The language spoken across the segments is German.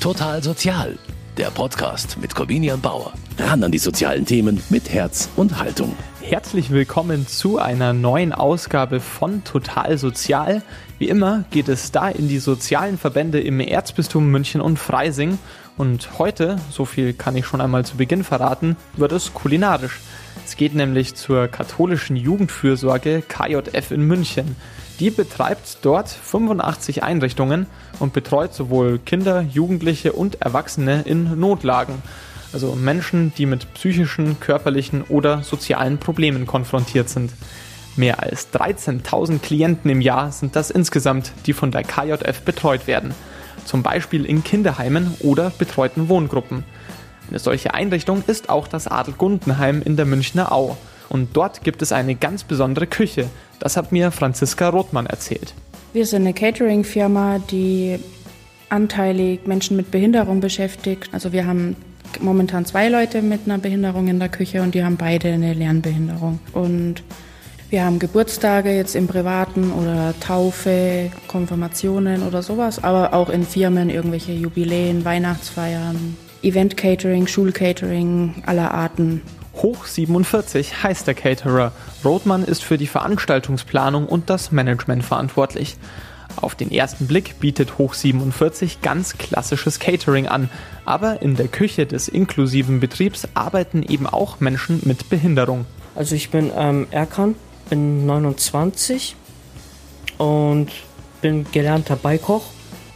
Total Sozial, der Podcast mit Corvinian Bauer. Ran an die sozialen Themen mit Herz und Haltung. Herzlich willkommen zu einer neuen Ausgabe von Total Sozial. Wie immer geht es da in die sozialen Verbände im Erzbistum München und Freising. Und heute, so viel kann ich schon einmal zu Beginn verraten, wird es kulinarisch. Es geht nämlich zur katholischen Jugendfürsorge KJF in München. Die betreibt dort 85 Einrichtungen und betreut sowohl Kinder, Jugendliche und Erwachsene in Notlagen. Also Menschen, die mit psychischen, körperlichen oder sozialen Problemen konfrontiert sind. Mehr als 13.000 Klienten im Jahr sind das insgesamt, die von der KJF betreut werden. Zum Beispiel in Kinderheimen oder betreuten Wohngruppen. Eine solche Einrichtung ist auch das Adel Gundenheim in der Münchner Au. Und dort gibt es eine ganz besondere Küche. Das hat mir Franziska Rothmann erzählt. Wir sind eine Catering-Firma, die anteilig Menschen mit Behinderung beschäftigt. Also wir haben momentan zwei Leute mit einer Behinderung in der Küche und die haben beide eine Lernbehinderung. Und wir haben Geburtstage jetzt im Privaten oder Taufe, Konfirmationen oder sowas, aber auch in Firmen irgendwelche Jubiläen, Weihnachtsfeiern, Event-Catering, Schulcatering aller Arten. Hoch 47 heißt der Caterer. Rothmann ist für die Veranstaltungsplanung und das Management verantwortlich. Auf den ersten Blick bietet Hoch 47 ganz klassisches Catering an, aber in der Küche des inklusiven Betriebs arbeiten eben auch Menschen mit Behinderung. Also ich bin ähm, Erkan, bin 29 und bin gelernter Beikoch.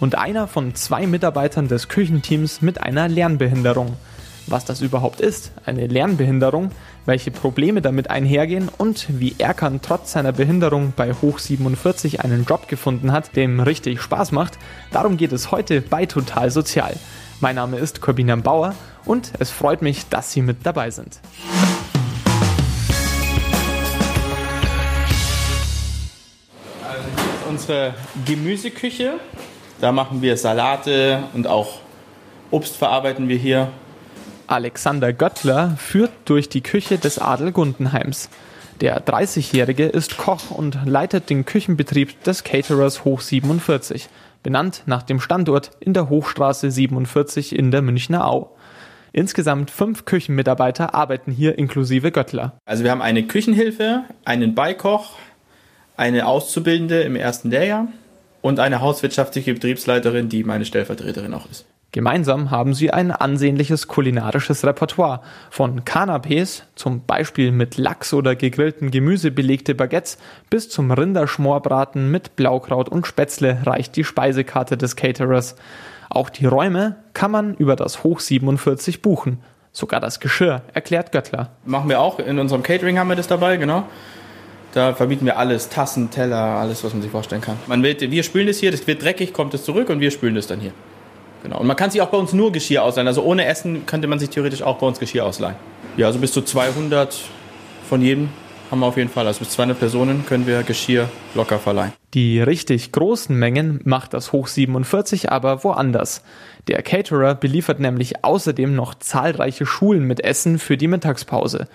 Und einer von zwei Mitarbeitern des Küchenteams mit einer Lernbehinderung was das überhaupt ist, eine Lernbehinderung, welche Probleme damit einhergehen und wie Erkan trotz seiner Behinderung bei Hoch 47 einen Job gefunden hat, der ihm richtig Spaß macht. Darum geht es heute bei Total Sozial. Mein Name ist Corbina Bauer und es freut mich, dass Sie mit dabei sind. Also unsere Gemüseküche. Da machen wir Salate und auch Obst verarbeiten wir hier. Alexander Göttler führt durch die Küche des Adel Gundenheims. Der 30-Jährige ist Koch und leitet den Küchenbetrieb des Caterers Hoch 47, benannt nach dem Standort in der Hochstraße 47 in der Münchner Au. Insgesamt fünf Küchenmitarbeiter arbeiten hier inklusive Göttler. Also wir haben eine Küchenhilfe, einen Beikoch, eine Auszubildende im ersten Lehrjahr und eine hauswirtschaftliche Betriebsleiterin, die meine Stellvertreterin auch ist. Gemeinsam haben sie ein ansehnliches kulinarisches Repertoire. Von Canapés, zum Beispiel mit Lachs oder gegrillten Gemüse belegte Baguettes, bis zum Rinderschmorbraten mit Blaukraut und Spätzle reicht die Speisekarte des Caterers. Auch die Räume kann man über das Hoch 47 buchen. Sogar das Geschirr, erklärt Göttler. Machen wir auch, in unserem Catering haben wir das dabei, genau. Da verbieten wir alles, Tassen, Teller, alles, was man sich vorstellen kann. Man will, wir spülen das hier, das wird dreckig, kommt es zurück und wir spülen das dann hier. Genau. Und man kann sich auch bei uns nur Geschirr ausleihen. Also ohne Essen könnte man sich theoretisch auch bei uns Geschirr ausleihen. Ja, also bis zu 200 von jedem haben wir auf jeden Fall. Also bis 200 Personen können wir Geschirr locker verleihen. Die richtig großen Mengen macht das Hoch 47 aber woanders. Der Caterer beliefert nämlich außerdem noch zahlreiche Schulen mit Essen für die Mittagspause.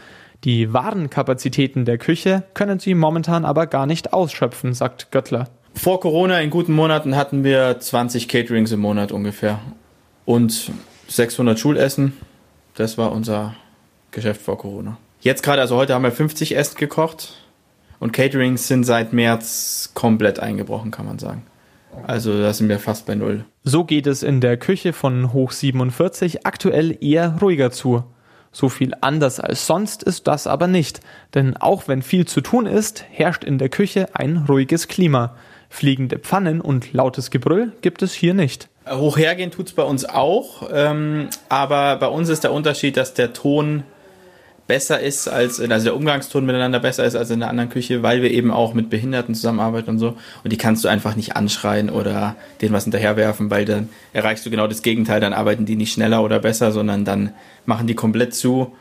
Die Warenkapazitäten der Küche können sie momentan aber gar nicht ausschöpfen, sagt Göttler. Vor Corona in guten Monaten hatten wir 20 Caterings im Monat ungefähr und 600 Schulessen. Das war unser Geschäft vor Corona. Jetzt gerade, also heute haben wir 50 Essen gekocht und Caterings sind seit März komplett eingebrochen, kann man sagen. Also da sind wir fast bei Null. So geht es in der Küche von Hoch 47 aktuell eher ruhiger zu. So viel anders als sonst ist das aber nicht, denn auch wenn viel zu tun ist, herrscht in der Küche ein ruhiges Klima. Fliegende Pfannen und lautes Gebrüll gibt es hier nicht. Hochhergehen tut es bei uns auch, ähm, aber bei uns ist der Unterschied, dass der Ton besser ist als, also der Umgangston miteinander besser ist als in der anderen Küche, weil wir eben auch mit Behinderten zusammenarbeiten und so. Und die kannst du einfach nicht anschreien oder denen was hinterherwerfen, weil dann erreichst du genau das Gegenteil. Dann arbeiten die nicht schneller oder besser, sondern dann machen die komplett zu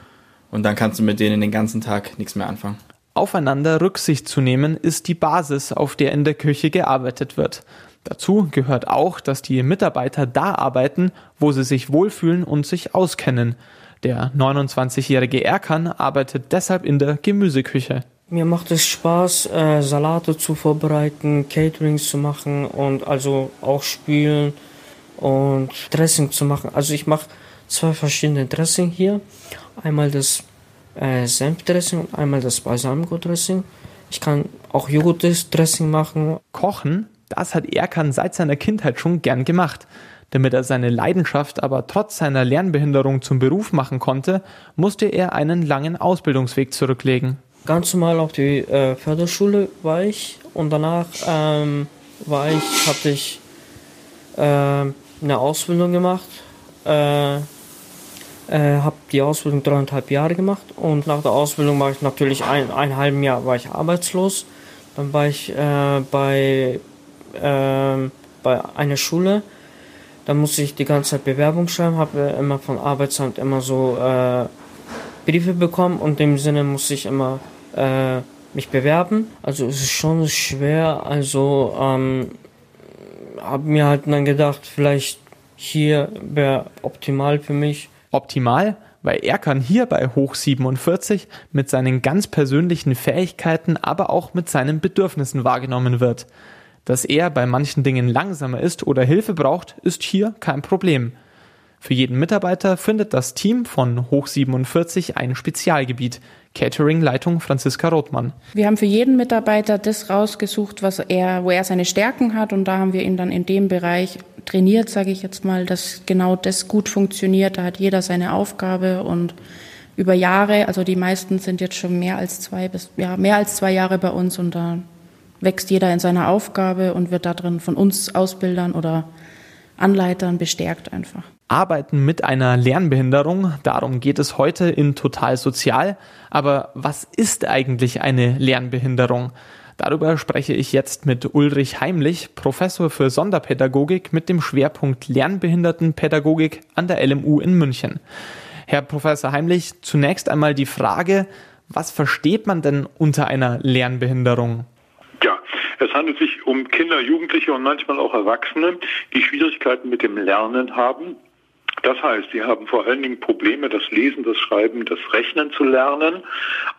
und dann kannst du mit denen den ganzen Tag nichts mehr anfangen. Aufeinander Rücksicht zu nehmen ist die Basis, auf der in der Küche gearbeitet wird. Dazu gehört auch, dass die Mitarbeiter da arbeiten, wo sie sich wohlfühlen und sich auskennen. Der 29-jährige Erkan arbeitet deshalb in der Gemüseküche. Mir macht es Spaß, äh, Salate zu vorbereiten, Caterings zu machen und also auch spülen und Dressing zu machen. Also ich mache zwei verschiedene Dressing hier. Einmal das äh, Senfdressing und einmal das Balsamico-Dressing. Ich kann auch Joghurt-Dressing machen. Kochen, das hat Erkan seit seiner Kindheit schon gern gemacht. Damit er seine Leidenschaft aber trotz seiner Lernbehinderung zum Beruf machen konnte, musste er einen langen Ausbildungsweg zurücklegen. Ganz normal auf die äh, Förderschule war ich und danach ähm, war ich, hatte ich äh, eine Ausbildung gemacht. Äh, äh, habe die Ausbildung dreieinhalb Jahre gemacht und nach der Ausbildung war ich natürlich ein, ein halben Jahr war ich arbeitslos. Dann war ich äh, bei, äh, bei einer Schule. Da musste ich die ganze Zeit Bewerbung schreiben, habe immer von Arbeitsamt immer so äh, Briefe bekommen und in dem Sinne musste ich immer äh, mich bewerben. Also es ist schon schwer. Also ähm, habe mir halt dann gedacht, vielleicht hier wäre optimal für mich. Optimal, weil er kann hier bei Hoch 47 mit seinen ganz persönlichen Fähigkeiten, aber auch mit seinen Bedürfnissen wahrgenommen wird. Dass er bei manchen Dingen langsamer ist oder Hilfe braucht, ist hier kein Problem. Für jeden Mitarbeiter findet das Team von Hoch 47 ein Spezialgebiet. Catering-Leitung Franziska Rothmann. Wir haben für jeden Mitarbeiter das rausgesucht, was er, wo er seine Stärken hat und da haben wir ihn dann in dem Bereich trainiert, sage ich jetzt mal, dass genau das gut funktioniert. Da hat jeder seine Aufgabe und über Jahre, also die meisten sind jetzt schon mehr als zwei bis ja mehr als zwei Jahre bei uns und da wächst jeder in seiner Aufgabe und wird da drin von uns Ausbildern oder Anleitern bestärkt einfach. Arbeiten mit einer Lernbehinderung, darum geht es heute in Total Sozial. Aber was ist eigentlich eine Lernbehinderung? Darüber spreche ich jetzt mit Ulrich Heimlich, Professor für Sonderpädagogik mit dem Schwerpunkt Lernbehindertenpädagogik an der LMU in München. Herr Professor Heimlich, zunächst einmal die Frage, was versteht man denn unter einer Lernbehinderung? Es handelt sich um Kinder, Jugendliche und manchmal auch Erwachsene, die Schwierigkeiten mit dem Lernen haben. Das heißt, sie haben vor allen Dingen Probleme, das Lesen, das Schreiben, das Rechnen zu lernen,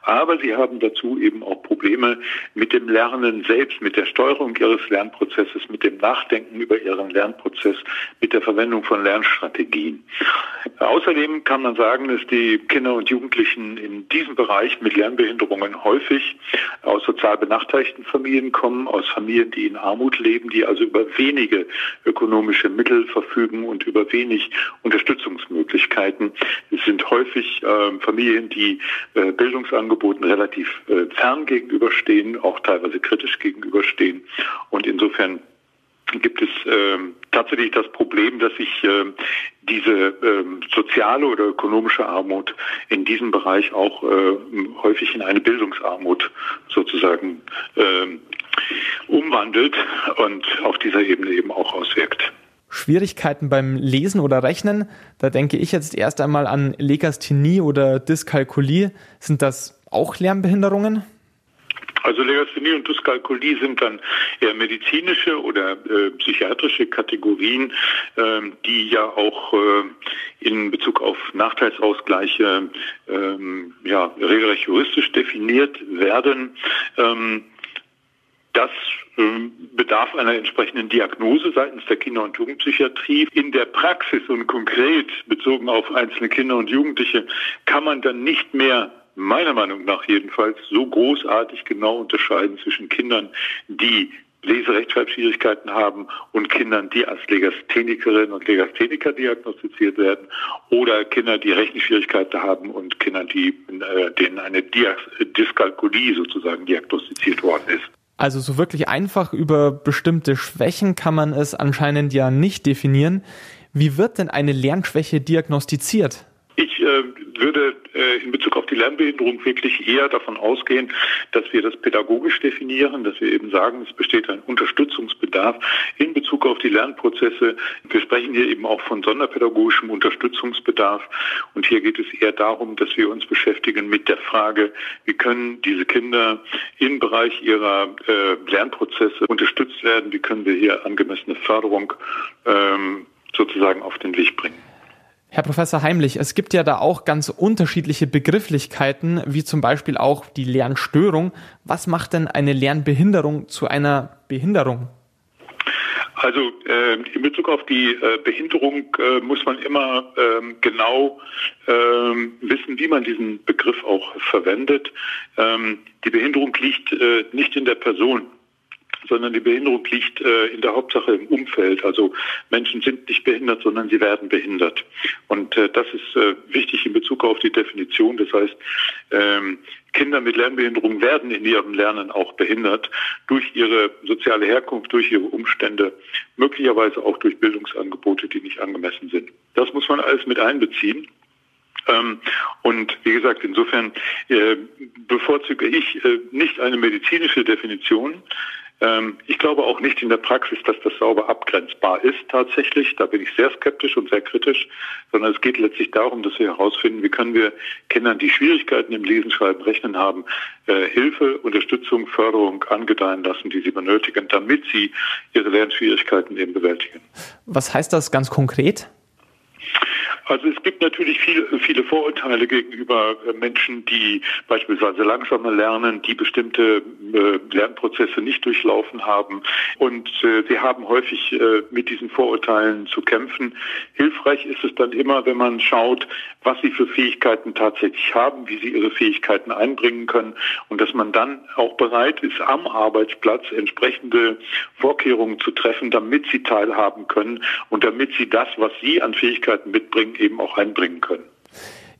aber sie haben dazu eben auch Probleme mit dem Lernen selbst, mit der Steuerung ihres Lernprozesses, mit dem Nachdenken über ihren Lernprozess, mit der Verwendung von Lernstrategien. Außerdem kann man sagen, dass die Kinder und Jugendlichen in diesem Bereich mit Lernbehinderungen häufig aus sozial benachteiligten Familien kommen, aus Familien, die in Armut leben, die also über wenige ökonomische Mittel verfügen und über wenig Unterstützungsmöglichkeiten. Es sind häufig äh, Familien, die äh, Bildungsangeboten relativ äh, fern gegenüberstehen, auch teilweise kritisch gegenüberstehen. Und insofern gibt es äh, tatsächlich das Problem, dass sich äh, diese äh, soziale oder ökonomische Armut in diesem Bereich auch äh, häufig in eine Bildungsarmut sozusagen äh, umwandelt und auf dieser Ebene eben auch auswirkt. Schwierigkeiten beim Lesen oder Rechnen, da denke ich jetzt erst einmal an Legasthenie oder Dyskalkulie. Sind das auch Lernbehinderungen? Also Legasthenie und Dyskalkulie sind dann eher medizinische oder äh, psychiatrische Kategorien, äh, die ja auch äh, in Bezug auf Nachteilsausgleiche ähm, ja, regelrecht juristisch definiert werden. Ähm, das ähm, bedarf einer entsprechenden Diagnose seitens der Kinder- und Jugendpsychiatrie. In der Praxis und konkret bezogen auf einzelne Kinder und Jugendliche kann man dann nicht mehr meiner Meinung nach jedenfalls so großartig genau unterscheiden zwischen Kindern, die Leserechtschreibschwierigkeiten haben und Kindern, die als Legasthenikerinnen und Legastheniker diagnostiziert werden oder Kinder, die Rechenschwierigkeiten haben und Kinder, die, äh, denen eine Dyskalkulie sozusagen diagnostiziert worden ist. Also so wirklich einfach über bestimmte Schwächen kann man es anscheinend ja nicht definieren. Wie wird denn eine Lernschwäche diagnostiziert? Ich äh, würde in Bezug auf die Lernbehinderung wirklich eher davon ausgehen, dass wir das pädagogisch definieren, dass wir eben sagen, es besteht ein Unterstützungsbedarf in Bezug auf die Lernprozesse. Wir sprechen hier eben auch von sonderpädagogischem Unterstützungsbedarf. Und hier geht es eher darum, dass wir uns beschäftigen mit der Frage, wie können diese Kinder im Bereich ihrer äh, Lernprozesse unterstützt werden, wie können wir hier angemessene Förderung ähm, sozusagen auf den Weg bringen. Herr Professor Heimlich, es gibt ja da auch ganz unterschiedliche Begrifflichkeiten, wie zum Beispiel auch die Lernstörung. Was macht denn eine Lernbehinderung zu einer Behinderung? Also äh, in Bezug auf die äh, Behinderung äh, muss man immer ähm, genau ähm, wissen, wie man diesen Begriff auch verwendet. Ähm, die Behinderung liegt äh, nicht in der Person, sondern die Behinderung liegt äh, in der Hauptsache im Umfeld. Also Menschen sind nicht behindert, sondern sie werden behindert. Und äh, das ist äh, wichtig in Bezug auf die Definition. Das heißt, ähm, Kinder mit Lernbehinderung werden in ihrem Lernen auch behindert durch ihre soziale Herkunft, durch ihre Umstände, möglicherweise auch durch Bildungsangebote, die nicht angemessen sind. Das muss man alles mit einbeziehen. Ähm, und wie gesagt, insofern äh, bevorzuge ich äh, nicht eine medizinische Definition, ich glaube auch nicht in der Praxis, dass das sauber abgrenzbar ist tatsächlich. Da bin ich sehr skeptisch und sehr kritisch, sondern es geht letztlich darum, dass wir herausfinden, wie können wir Kindern, die Schwierigkeiten im Lesen, Schreiben, Rechnen haben, äh, Hilfe, Unterstützung, Förderung angedeihen lassen, die sie benötigen, damit sie ihre Lernschwierigkeiten eben bewältigen. Was heißt das ganz konkret? Also es gibt natürlich viele, viele Vorurteile gegenüber äh, Menschen, die beispielsweise langsamer lernen, die bestimmte Lernprozesse nicht durchlaufen haben. Und äh, sie haben häufig äh, mit diesen Vorurteilen zu kämpfen. Hilfreich ist es dann immer, wenn man schaut, was sie für Fähigkeiten tatsächlich haben, wie sie ihre Fähigkeiten einbringen können und dass man dann auch bereit ist, am Arbeitsplatz entsprechende Vorkehrungen zu treffen, damit sie teilhaben können und damit sie das, was sie an Fähigkeiten mitbringen, eben auch einbringen können.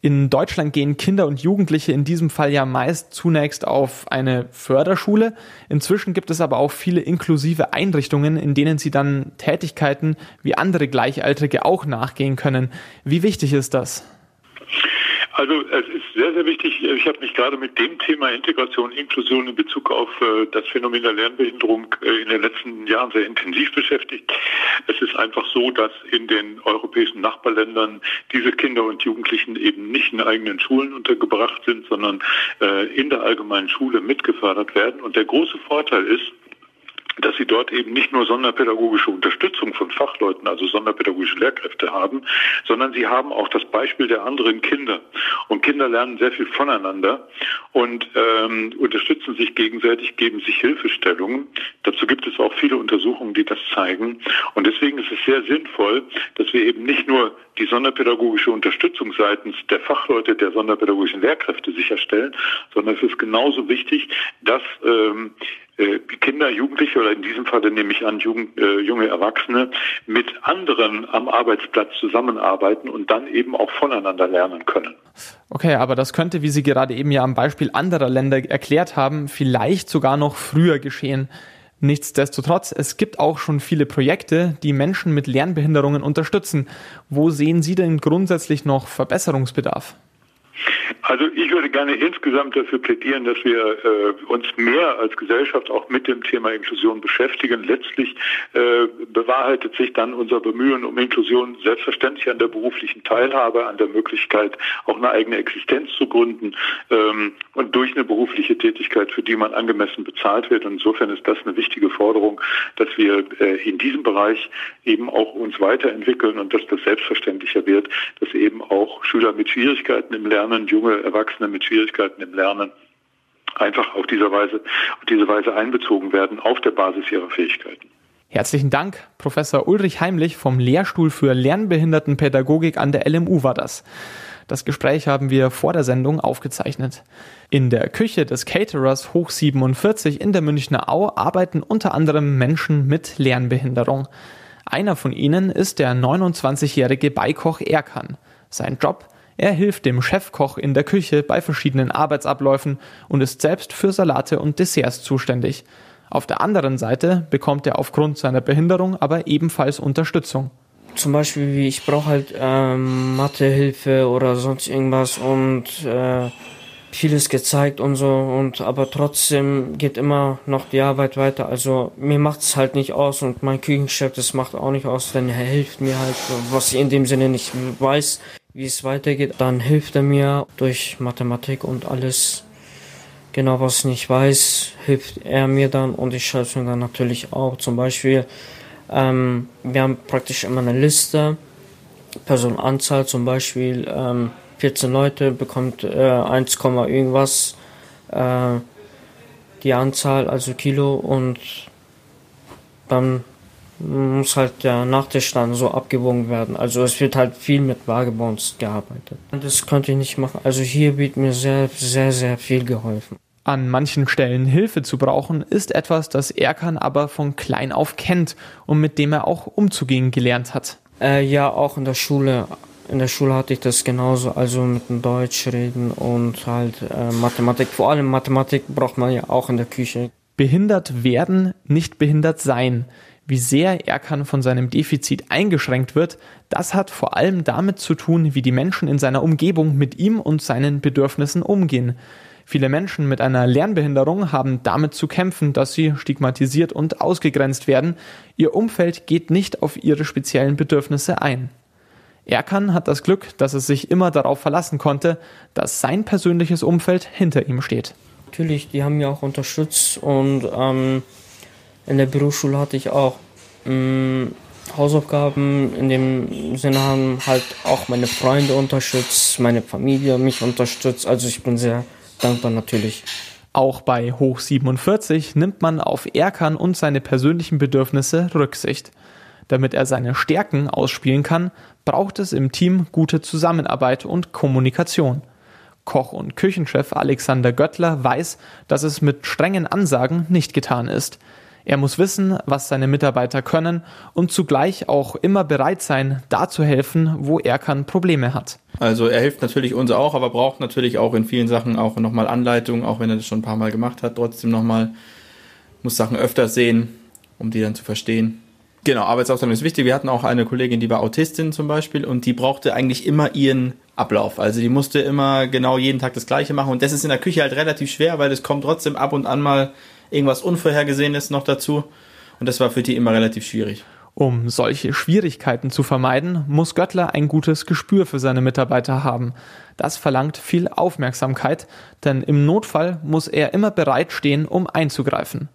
In Deutschland gehen Kinder und Jugendliche in diesem Fall ja meist zunächst auf eine Förderschule. Inzwischen gibt es aber auch viele inklusive Einrichtungen, in denen sie dann Tätigkeiten wie andere Gleichaltrige auch nachgehen können. Wie wichtig ist das? Also es ist sehr, sehr wichtig. Ich habe mich gerade mit dem Thema Integration, Inklusion in Bezug auf äh, das Phänomen der Lernbehinderung äh, in den letzten Jahren sehr intensiv beschäftigt. Es ist einfach so, dass in den europäischen Nachbarländern diese Kinder und Jugendlichen eben nicht in eigenen Schulen untergebracht sind, sondern äh, in der allgemeinen Schule mitgefördert werden. Und der große Vorteil ist, dass sie dort eben nicht nur sonderpädagogische Unterstützung von Fachleuten, also sonderpädagogische Lehrkräfte haben, sondern sie haben auch das Beispiel der anderen Kinder. Und Kinder lernen sehr viel voneinander und ähm, unterstützen sich gegenseitig, geben sich Hilfestellungen. Dazu gibt es auch viele Untersuchungen, die das zeigen. Und deswegen ist es sehr sinnvoll, dass wir eben nicht nur die sonderpädagogische Unterstützung seitens der Fachleute, der sonderpädagogischen Lehrkräfte sicherstellen, sondern es ist genauso wichtig, dass ähm, äh, Kinder, Jugendliche oder in diesem Fall nehme ich an Jugend, äh, junge Erwachsene mit anderen am Arbeitsplatz zusammenarbeiten und dann eben auch voneinander lernen können. Okay, aber das könnte, wie Sie gerade eben ja am Beispiel anderer Länder erklärt haben, vielleicht sogar noch früher geschehen. Nichtsdestotrotz, es gibt auch schon viele Projekte, die Menschen mit Lernbehinderungen unterstützen. Wo sehen Sie denn grundsätzlich noch Verbesserungsbedarf? Also ich würde gerne insgesamt dafür plädieren, dass wir äh, uns mehr als Gesellschaft auch mit dem Thema Inklusion beschäftigen. Letztlich äh, bewahrheitet sich dann unser Bemühen um Inklusion selbstverständlich an der beruflichen Teilhabe, an der Möglichkeit, auch eine eigene Existenz zu gründen ähm, und durch eine berufliche Tätigkeit, für die man angemessen bezahlt wird. Und insofern ist das eine wichtige Forderung, dass wir äh, in diesem Bereich eben auch uns weiterentwickeln und dass das selbstverständlicher wird, dass eben auch Schüler mit Schwierigkeiten im Lernen, junge Erwachsene mit Schwierigkeiten im Lernen einfach auf diese Weise, auf diese Weise einbezogen werden auf der Basis ihrer Fähigkeiten. Herzlichen Dank, Professor Ulrich Heimlich vom Lehrstuhl für Lernbehindertenpädagogik an der LMU war das. Das Gespräch haben wir vor der Sendung aufgezeichnet. In der Küche des Caterers Hoch 47 in der Münchner Au arbeiten unter anderem Menschen mit Lernbehinderung. Einer von ihnen ist der 29-jährige Beikoch Erkan. Sein Job er hilft dem Chefkoch in der Küche bei verschiedenen Arbeitsabläufen und ist selbst für Salate und Desserts zuständig. Auf der anderen Seite bekommt er aufgrund seiner Behinderung aber ebenfalls Unterstützung. Zum Beispiel, wie ich brauche halt ähm, Mathehilfe oder sonst irgendwas und äh, vieles gezeigt und so und aber trotzdem geht immer noch die Arbeit weiter. Also mir macht es halt nicht aus und mein Küchenchef das macht auch nicht aus, denn er hilft mir halt, was ich in dem Sinne nicht weiß wie es weitergeht. Dann hilft er mir durch Mathematik und alles. Genau, was ich nicht weiß, hilft er mir dann und ich schreibe es mir dann natürlich auch. Zum Beispiel, ähm, wir haben praktisch immer eine Liste, Personenanzahl zum Beispiel, ähm, 14 Leute bekommt äh, 1, irgendwas äh, die Anzahl, also Kilo und dann muss halt der Nachtisch dann so abgewogen werden. Also es wird halt viel mit uns gearbeitet. Das konnte ich nicht machen. Also hier wird mir sehr, sehr, sehr viel geholfen. An manchen Stellen Hilfe zu brauchen, ist etwas, das Erkan aber von klein auf kennt und mit dem er auch umzugehen gelernt hat. Äh, ja, auch in der Schule. In der Schule hatte ich das genauso, also mit dem Deutsch reden und halt äh, Mathematik. Vor allem Mathematik braucht man ja auch in der Küche. Behindert werden, nicht behindert sein. Wie sehr Erkan von seinem Defizit eingeschränkt wird, das hat vor allem damit zu tun, wie die Menschen in seiner Umgebung mit ihm und seinen Bedürfnissen umgehen. Viele Menschen mit einer Lernbehinderung haben damit zu kämpfen, dass sie stigmatisiert und ausgegrenzt werden. Ihr Umfeld geht nicht auf ihre speziellen Bedürfnisse ein. Erkan hat das Glück, dass es sich immer darauf verlassen konnte, dass sein persönliches Umfeld hinter ihm steht. Natürlich, die haben mich auch unterstützt und ähm, in der Berufsschule hatte ich auch ähm, Hausaufgaben. In dem Sinne haben halt auch meine Freunde unterstützt, meine Familie mich unterstützt. Also ich bin sehr dankbar natürlich. Auch bei Hoch 47 nimmt man auf Erkan und seine persönlichen Bedürfnisse Rücksicht. Damit er seine Stärken ausspielen kann, braucht es im Team gute Zusammenarbeit und Kommunikation. Koch und Küchenchef Alexander Göttler weiß, dass es mit strengen Ansagen nicht getan ist. Er muss wissen, was seine Mitarbeiter können und zugleich auch immer bereit sein, da zu helfen, wo er kann Probleme hat. Also er hilft natürlich uns auch, aber braucht natürlich auch in vielen Sachen auch nochmal Anleitung, auch wenn er das schon ein paar Mal gemacht hat, trotzdem nochmal, muss Sachen öfter sehen, um die dann zu verstehen. Genau, Arbeitsaufteilung ist wichtig. Wir hatten auch eine Kollegin, die war Autistin zum Beispiel und die brauchte eigentlich immer ihren Ablauf. Also die musste immer genau jeden Tag das Gleiche machen und das ist in der Küche halt relativ schwer, weil es kommt trotzdem ab und an mal irgendwas Unvorhergesehenes noch dazu. Und das war für die immer relativ schwierig. Um solche Schwierigkeiten zu vermeiden, muss Göttler ein gutes Gespür für seine Mitarbeiter haben. Das verlangt viel Aufmerksamkeit, denn im Notfall muss er immer bereit stehen, um einzugreifen.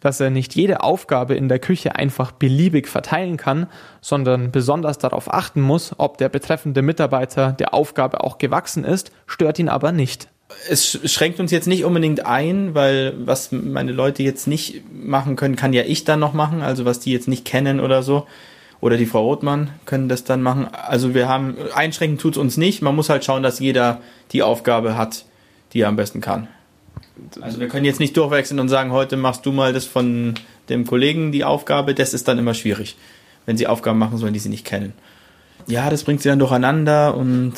Dass er nicht jede Aufgabe in der Küche einfach beliebig verteilen kann, sondern besonders darauf achten muss, ob der betreffende Mitarbeiter der Aufgabe auch gewachsen ist, stört ihn aber nicht es schränkt uns jetzt nicht unbedingt ein, weil was meine Leute jetzt nicht machen können, kann ja ich dann noch machen. Also was die jetzt nicht kennen oder so. Oder die Frau Rothmann können das dann machen. Also wir haben, einschränken tut es uns nicht. Man muss halt schauen, dass jeder die Aufgabe hat, die er am besten kann. Also wir können jetzt nicht durchwechseln und sagen, heute machst du mal das von dem Kollegen die Aufgabe. Das ist dann immer schwierig, wenn sie Aufgaben machen sollen, die sie nicht kennen. Ja, das bringt sie dann durcheinander und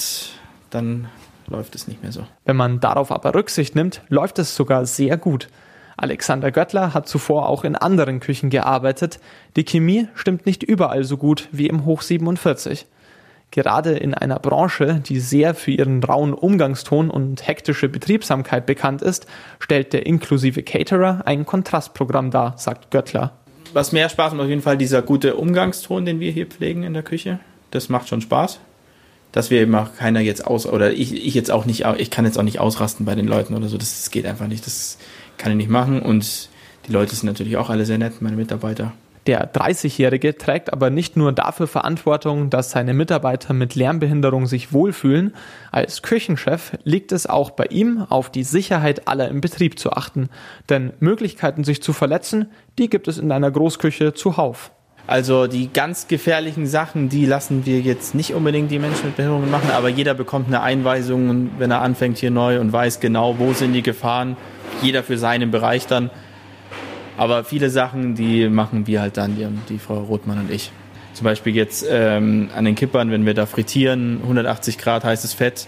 dann läuft es nicht mehr so. Wenn man darauf aber Rücksicht nimmt, läuft es sogar sehr gut. Alexander Göttler hat zuvor auch in anderen Küchen gearbeitet. Die Chemie stimmt nicht überall so gut wie im Hoch 47. Gerade in einer Branche, die sehr für ihren rauen Umgangston und hektische Betriebsamkeit bekannt ist, stellt der inklusive Caterer ein Kontrastprogramm dar, sagt Göttler. Was mehr Spaß macht auf jeden Fall dieser gute Umgangston, den wir hier pflegen in der Küche. Das macht schon Spaß dass wir eben auch keiner jetzt aus, oder ich, ich jetzt auch nicht, ich kann jetzt auch nicht ausrasten bei den Leuten oder so, das, das geht einfach nicht, das kann ich nicht machen und die Leute sind natürlich auch alle sehr nett, meine Mitarbeiter. Der 30-Jährige trägt aber nicht nur dafür Verantwortung, dass seine Mitarbeiter mit Lärmbehinderung sich wohlfühlen. Als Küchenchef liegt es auch bei ihm, auf die Sicherheit aller im Betrieb zu achten. Denn Möglichkeiten, sich zu verletzen, die gibt es in einer Großküche zuhauf. Also die ganz gefährlichen Sachen, die lassen wir jetzt nicht unbedingt die Menschen mit Behinderungen machen, aber jeder bekommt eine Einweisung, wenn er anfängt hier neu und weiß genau, wo sind die Gefahren, jeder für seinen Bereich dann. Aber viele Sachen, die machen wir halt dann, die, die Frau Rothmann und ich. Zum Beispiel jetzt ähm, an den Kippern, wenn wir da frittieren, 180 Grad heißes Fett,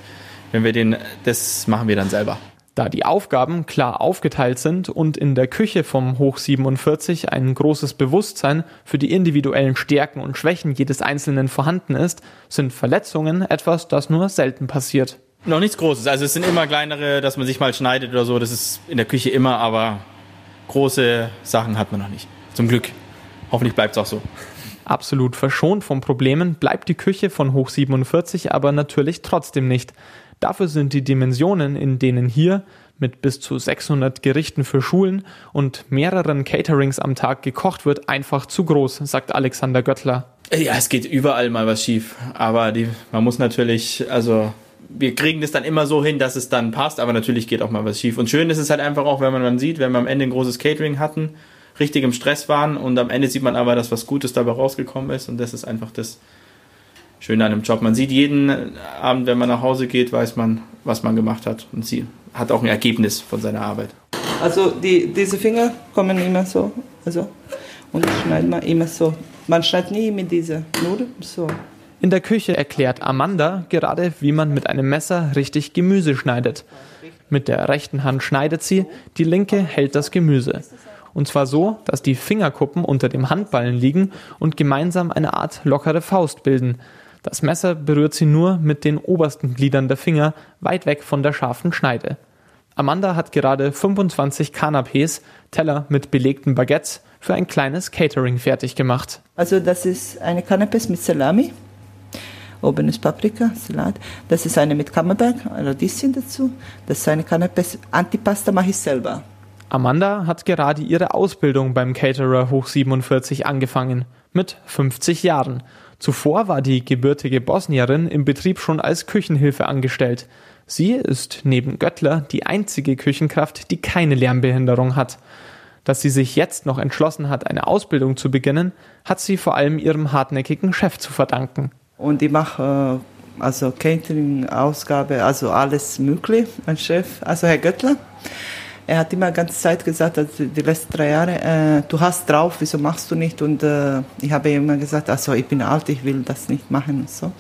wenn wir den, das machen wir dann selber. Da die Aufgaben klar aufgeteilt sind und in der Küche vom Hoch 47 ein großes Bewusstsein für die individuellen Stärken und Schwächen jedes Einzelnen vorhanden ist, sind Verletzungen etwas, das nur selten passiert. Noch nichts Großes. Also es sind immer kleinere, dass man sich mal schneidet oder so. Das ist in der Küche immer, aber große Sachen hat man noch nicht. Zum Glück. Hoffentlich bleibt es auch so. Absolut verschont von Problemen bleibt die Küche von Hoch 47 aber natürlich trotzdem nicht. Dafür sind die Dimensionen, in denen hier mit bis zu 600 Gerichten für Schulen und mehreren Caterings am Tag gekocht wird, einfach zu groß, sagt Alexander Göttler. Ja, es geht überall mal was schief, aber die, man muss natürlich, also wir kriegen das dann immer so hin, dass es dann passt, aber natürlich geht auch mal was schief. Und schön ist es halt einfach auch, wenn man dann sieht, wenn wir am Ende ein großes Catering hatten, richtig im Stress waren und am Ende sieht man aber, dass was Gutes dabei rausgekommen ist und das ist einfach das Schöne an dem Job. Man sieht jeden Abend, wenn man nach Hause geht, weiß man, was man gemacht hat und sie hat auch ein Ergebnis von seiner Arbeit. Also die, diese Finger kommen immer so, also und schneidet man immer so. Man schneidet nie mit dieser, nur so. In der Küche erklärt Amanda gerade, wie man mit einem Messer richtig Gemüse schneidet. Mit der rechten Hand schneidet sie, die linke hält das Gemüse. Und zwar so, dass die Fingerkuppen unter dem Handballen liegen und gemeinsam eine Art lockere Faust bilden. Das Messer berührt sie nur mit den obersten Gliedern der Finger, weit weg von der scharfen Schneide. Amanda hat gerade 25 Canapés, Teller mit belegten Baguettes, für ein kleines Catering fertig gemacht. Also das ist eine Canapés mit Salami. Oben ist Paprika, Salat. Das ist eine mit Camembert, Radieschen dazu. Das ist eine Canapés Antipasta mache ich selber. Amanda hat gerade ihre Ausbildung beim Caterer Hoch 47 angefangen, mit 50 Jahren. Zuvor war die gebürtige Bosnierin im Betrieb schon als Küchenhilfe angestellt. Sie ist neben Göttler die einzige Küchenkraft, die keine Lernbehinderung hat. Dass sie sich jetzt noch entschlossen hat, eine Ausbildung zu beginnen, hat sie vor allem ihrem hartnäckigen Chef zu verdanken. Und ich mache äh, also Catering, Ausgabe, also alles möglich, mein Chef, also Herr Göttler. Er hat immer ganze Zeit gesagt, also die letzten drei Jahre, äh, du hast drauf, wieso machst du nicht? Und äh, ich habe immer gesagt, also ich bin alt, ich will das nicht machen und so.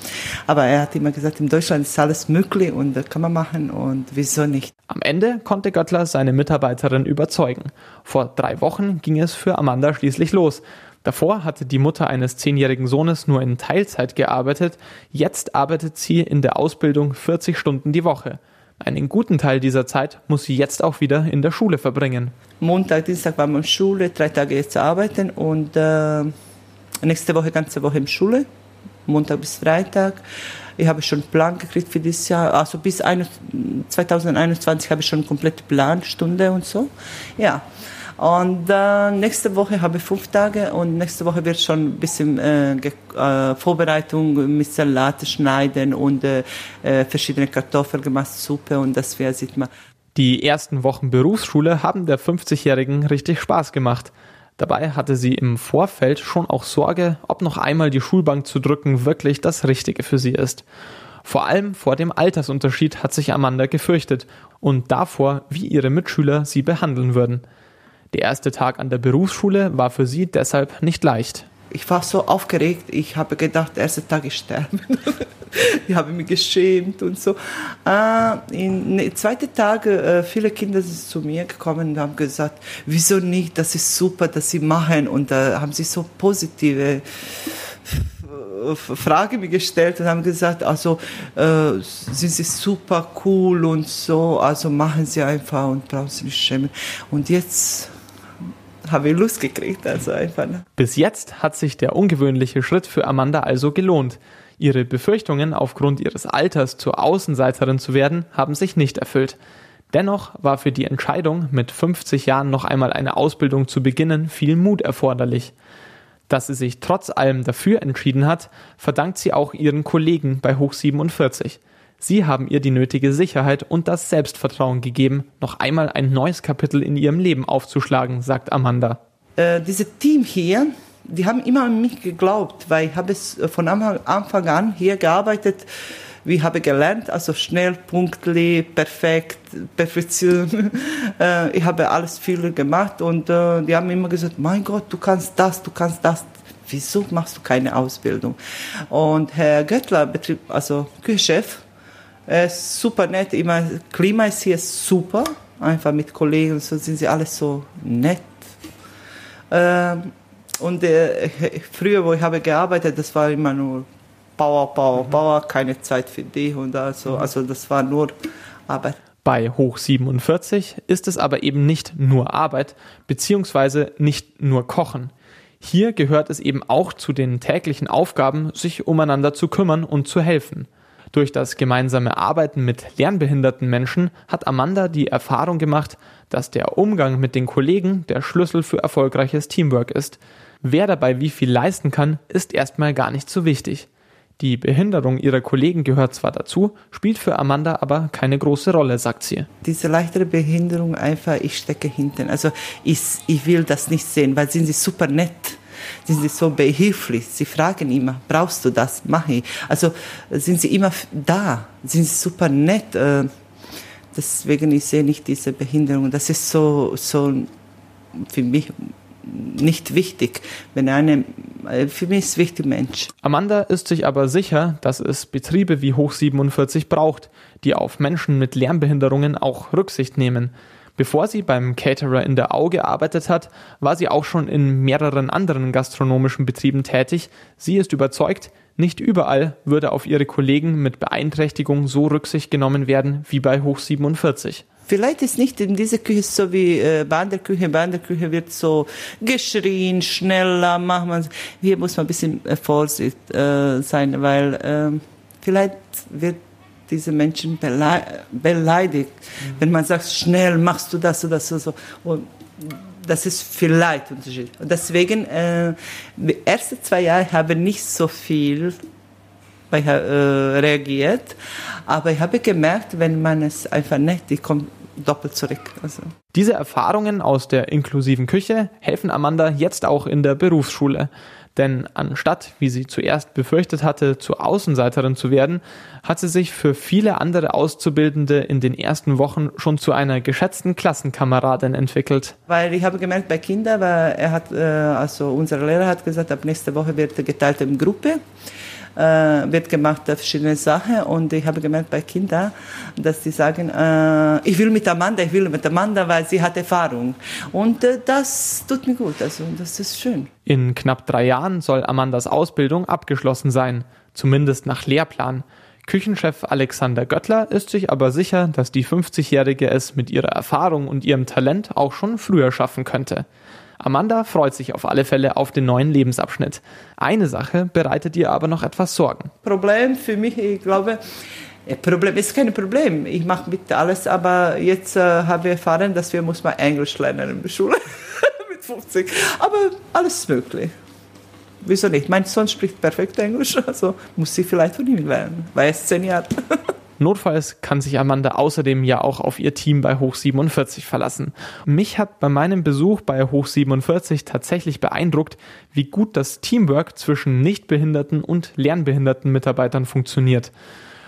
Aber er hat immer gesagt, in Deutschland ist alles möglich und äh, kann man machen und wieso nicht? Am Ende konnte Göttler seine Mitarbeiterin überzeugen. Vor drei Wochen ging es für Amanda schließlich los. Davor hatte die Mutter eines zehnjährigen Sohnes nur in Teilzeit gearbeitet, jetzt arbeitet sie in der Ausbildung 40 Stunden die Woche. Einen guten Teil dieser Zeit muss sie jetzt auch wieder in der Schule verbringen. Montag, Dienstag waren wir in Schule, drei Tage jetzt arbeiten und äh, nächste Woche ganze Woche in Schule, Montag bis Freitag. Ich habe schon einen Plan gekriegt für dieses Jahr, also bis 2021 habe ich schon einen kompletten Plan, Stunde und so. Ja, und äh, nächste Woche habe ich fünf Tage und nächste Woche wird schon ein bisschen äh, äh, Vorbereitung mit Salat schneiden und äh, äh, verschiedene Kartoffeln gemacht, Suppe und das wäre, sieht man. Die ersten Wochen Berufsschule haben der 50-Jährigen richtig Spaß gemacht. Dabei hatte sie im Vorfeld schon auch Sorge, ob noch einmal die Schulbank zu drücken wirklich das Richtige für sie ist. Vor allem vor dem Altersunterschied hat sich Amanda gefürchtet und davor, wie ihre Mitschüler sie behandeln würden. Der erste Tag an der Berufsschule war für sie deshalb nicht leicht. Ich war so aufgeregt, ich habe gedacht, der erste Tag ist sterben. ich habe mich geschämt und so. Äh, in zweiten Tag, äh, viele Kinder sind zu mir gekommen und haben gesagt, wieso nicht, das ist super, dass sie machen. Und da äh, haben sie so positive Frage mir gestellt und haben gesagt, also äh, sind sie super cool und so, also machen sie einfach und brauchen sie nicht schämen. Und jetzt habe ich Lust gekriegt, also einfach. Ne? Bis jetzt hat sich der ungewöhnliche Schritt für Amanda also gelohnt. Ihre Befürchtungen aufgrund ihres Alters zur Außenseiterin zu werden, haben sich nicht erfüllt. Dennoch war für die Entscheidung, mit 50 Jahren noch einmal eine Ausbildung zu beginnen, viel Mut erforderlich. Dass sie sich trotz allem dafür entschieden hat, verdankt sie auch ihren Kollegen bei Hoch 47. Sie haben ihr die nötige Sicherheit und das Selbstvertrauen gegeben, noch einmal ein neues Kapitel in ihrem Leben aufzuschlagen, sagt Amanda. Äh, dieses Team hier, die haben immer an mich geglaubt, weil ich habe es von Anfang an hier gearbeitet. Ich habe gelernt, also schnell, punktlich, perfekt, Perfektion. Äh, ich habe alles viel gemacht und äh, die haben immer gesagt, mein Gott, du kannst das, du kannst das. Wieso machst du keine Ausbildung? Und Herr Göttler, Betrieb, also Küchenchef, ist super nett. Immer, Klima ist hier super. Einfach mit Kollegen so sind sie alle so nett. Ähm, und äh, früher, wo ich habe gearbeitet, das war immer nur Bauer, Bauer, mhm. Bauer, keine Zeit für dich und also, mhm. also das war nur Arbeit. Bei Hoch 47 ist es aber eben nicht nur Arbeit, beziehungsweise nicht nur Kochen. Hier gehört es eben auch zu den täglichen Aufgaben, sich umeinander zu kümmern und zu helfen. Durch das gemeinsame Arbeiten mit lernbehinderten Menschen hat Amanda die Erfahrung gemacht, dass der Umgang mit den Kollegen der Schlüssel für erfolgreiches Teamwork ist. Wer dabei wie viel leisten kann, ist erstmal gar nicht so wichtig. Die Behinderung ihrer Kollegen gehört zwar dazu, spielt für Amanda aber keine große Rolle, sagt sie. Diese leichtere Behinderung einfach, ich stecke hinten. Also ich, ich will das nicht sehen, weil sind sie super nett. Sind sie so behilflich? Sie fragen immer, brauchst du das? Mach ich. Also sind sie immer da? Sind sie super nett? Äh, deswegen ich sehe nicht diese Behinderung. Das ist so, so für mich nicht wichtig. Wenn eine, äh, für mich ist wichtig Mensch. Amanda ist sich aber sicher, dass es Betriebe wie Hoch 47 braucht, die auf Menschen mit Lernbehinderungen auch Rücksicht nehmen. Bevor sie beim Caterer in der Au gearbeitet hat, war sie auch schon in mehreren anderen gastronomischen Betrieben tätig. Sie ist überzeugt, nicht überall würde auf ihre Kollegen mit Beeinträchtigung so Rücksicht genommen werden wie bei Hoch 47. Vielleicht ist nicht in dieser Küche so wie äh, Banderküche. Banderküche wird so geschrien, schneller, machen wir. Hier muss man ein bisschen vorsichtig äh, sein, weil äh, vielleicht wird diese Menschen beleidigt, mhm. wenn man sagt, schnell machst du das oder oder so. Und das ist vielleicht Unterschied. Und deswegen, äh, die ersten zwei Jahre habe ich nicht so viel bei, äh, reagiert, aber ich habe gemerkt, wenn man es einfach nicht, die kommt doppelt zurück. Also. Diese Erfahrungen aus der inklusiven Küche helfen Amanda jetzt auch in der Berufsschule. Denn anstatt, wie sie zuerst befürchtet hatte, zur Außenseiterin zu werden, hat sie sich für viele andere Auszubildende in den ersten Wochen schon zu einer geschätzten Klassenkameradin entwickelt. Weil ich habe gemerkt bei Kindern, weil er hat, äh, also unser Lehrer hat gesagt, ab nächste Woche wird geteilt in Gruppe äh, wird gemacht verschiedene Sachen und ich habe gemerkt bei Kindern, dass die sagen, äh, ich will mit Amanda, ich will mit Amanda, weil sie hat Erfahrung und äh, das tut mir gut, also das ist schön. In knapp drei Jahren soll Amandas Ausbildung abgeschlossen sein, zumindest nach Lehrplan. Küchenchef Alexander Göttler ist sich aber sicher, dass die 50-Jährige es mit ihrer Erfahrung und ihrem Talent auch schon früher schaffen könnte. Amanda freut sich auf alle Fälle auf den neuen Lebensabschnitt. Eine Sache bereitet ihr aber noch etwas Sorgen. Problem für mich, ich glaube, Problem ist kein Problem. Ich mache mit alles, aber jetzt äh, haben wir erfahren, dass wir muss mal Englisch lernen in der Schule mit 50. Aber alles möglich. Wieso nicht? Mein Sohn spricht perfekt Englisch, also muss ich vielleicht von ihm lernen, weil er ist zehn Jahre. Notfalls kann sich Amanda außerdem ja auch auf ihr Team bei Hoch 47 verlassen. Mich hat bei meinem Besuch bei Hoch 47 tatsächlich beeindruckt, wie gut das Teamwork zwischen nichtbehinderten und lernbehinderten Mitarbeitern funktioniert.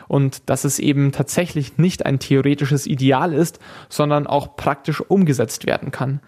Und dass es eben tatsächlich nicht ein theoretisches Ideal ist, sondern auch praktisch umgesetzt werden kann.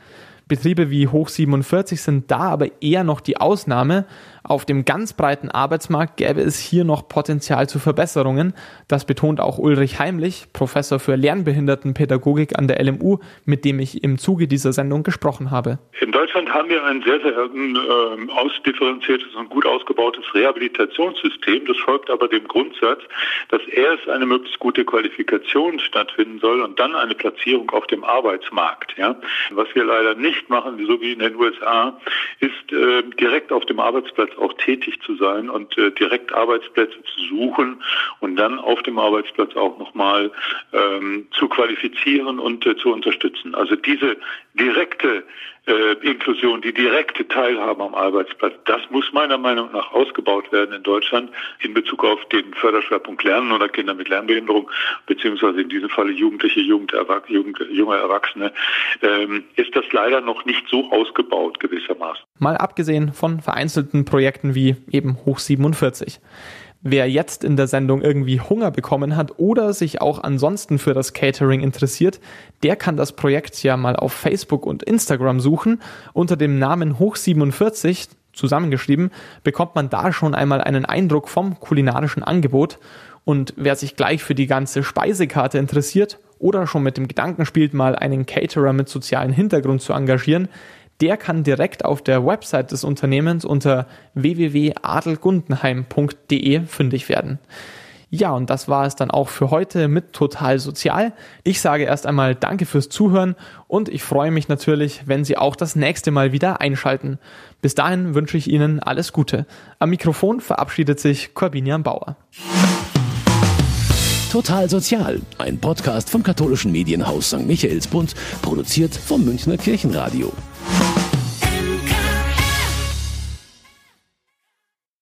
Betriebe wie Hoch 47 sind da aber eher noch die Ausnahme. Auf dem ganz breiten Arbeitsmarkt gäbe es hier noch Potenzial zu Verbesserungen. Das betont auch Ulrich Heimlich, Professor für Lernbehindertenpädagogik an der LMU, mit dem ich im Zuge dieser Sendung gesprochen habe. In Deutschland haben wir ein sehr, sehr äh, ausdifferenziertes und gut ausgebautes Rehabilitationssystem. Das folgt aber dem Grundsatz, dass erst eine möglichst gute Qualifikation stattfinden soll und dann eine Platzierung auf dem Arbeitsmarkt. Ja? Was wir leider nicht machen, so wie in den USA, ist äh, direkt auf dem Arbeitsplatz auch tätig zu sein und äh, direkt Arbeitsplätze zu suchen und dann auf dem Arbeitsplatz auch nochmal ähm, zu qualifizieren und äh, zu unterstützen. Also diese direkte äh, Inklusion, die direkte Teilhabe am Arbeitsplatz, das muss meiner Meinung nach ausgebaut werden in Deutschland in Bezug auf den Förderschwerpunkt Lernen oder Kinder mit Lernbehinderung, beziehungsweise in diesem Falle Jugendliche, Jugend, Jugend, junge Erwachsene, ähm, ist das leider noch nicht so ausgebaut gewissermaßen. Mal abgesehen von vereinzelten Projekten wie eben Hoch 47. Wer jetzt in der Sendung irgendwie Hunger bekommen hat oder sich auch ansonsten für das Catering interessiert, der kann das Projekt ja mal auf Facebook und Instagram suchen. Unter dem Namen Hoch47 zusammengeschrieben, bekommt man da schon einmal einen Eindruck vom kulinarischen Angebot. Und wer sich gleich für die ganze Speisekarte interessiert oder schon mit dem Gedanken spielt, mal einen Caterer mit sozialen Hintergrund zu engagieren, der kann direkt auf der Website des Unternehmens unter www.adelgundenheim.de fündig werden. Ja, und das war es dann auch für heute mit Total Sozial. Ich sage erst einmal Danke fürs Zuhören und ich freue mich natürlich, wenn Sie auch das nächste Mal wieder einschalten. Bis dahin wünsche ich Ihnen alles Gute. Am Mikrofon verabschiedet sich Corbinian Bauer. Total Sozial, ein Podcast vom katholischen Medienhaus St. Michaelsbund, produziert vom Münchner Kirchenradio.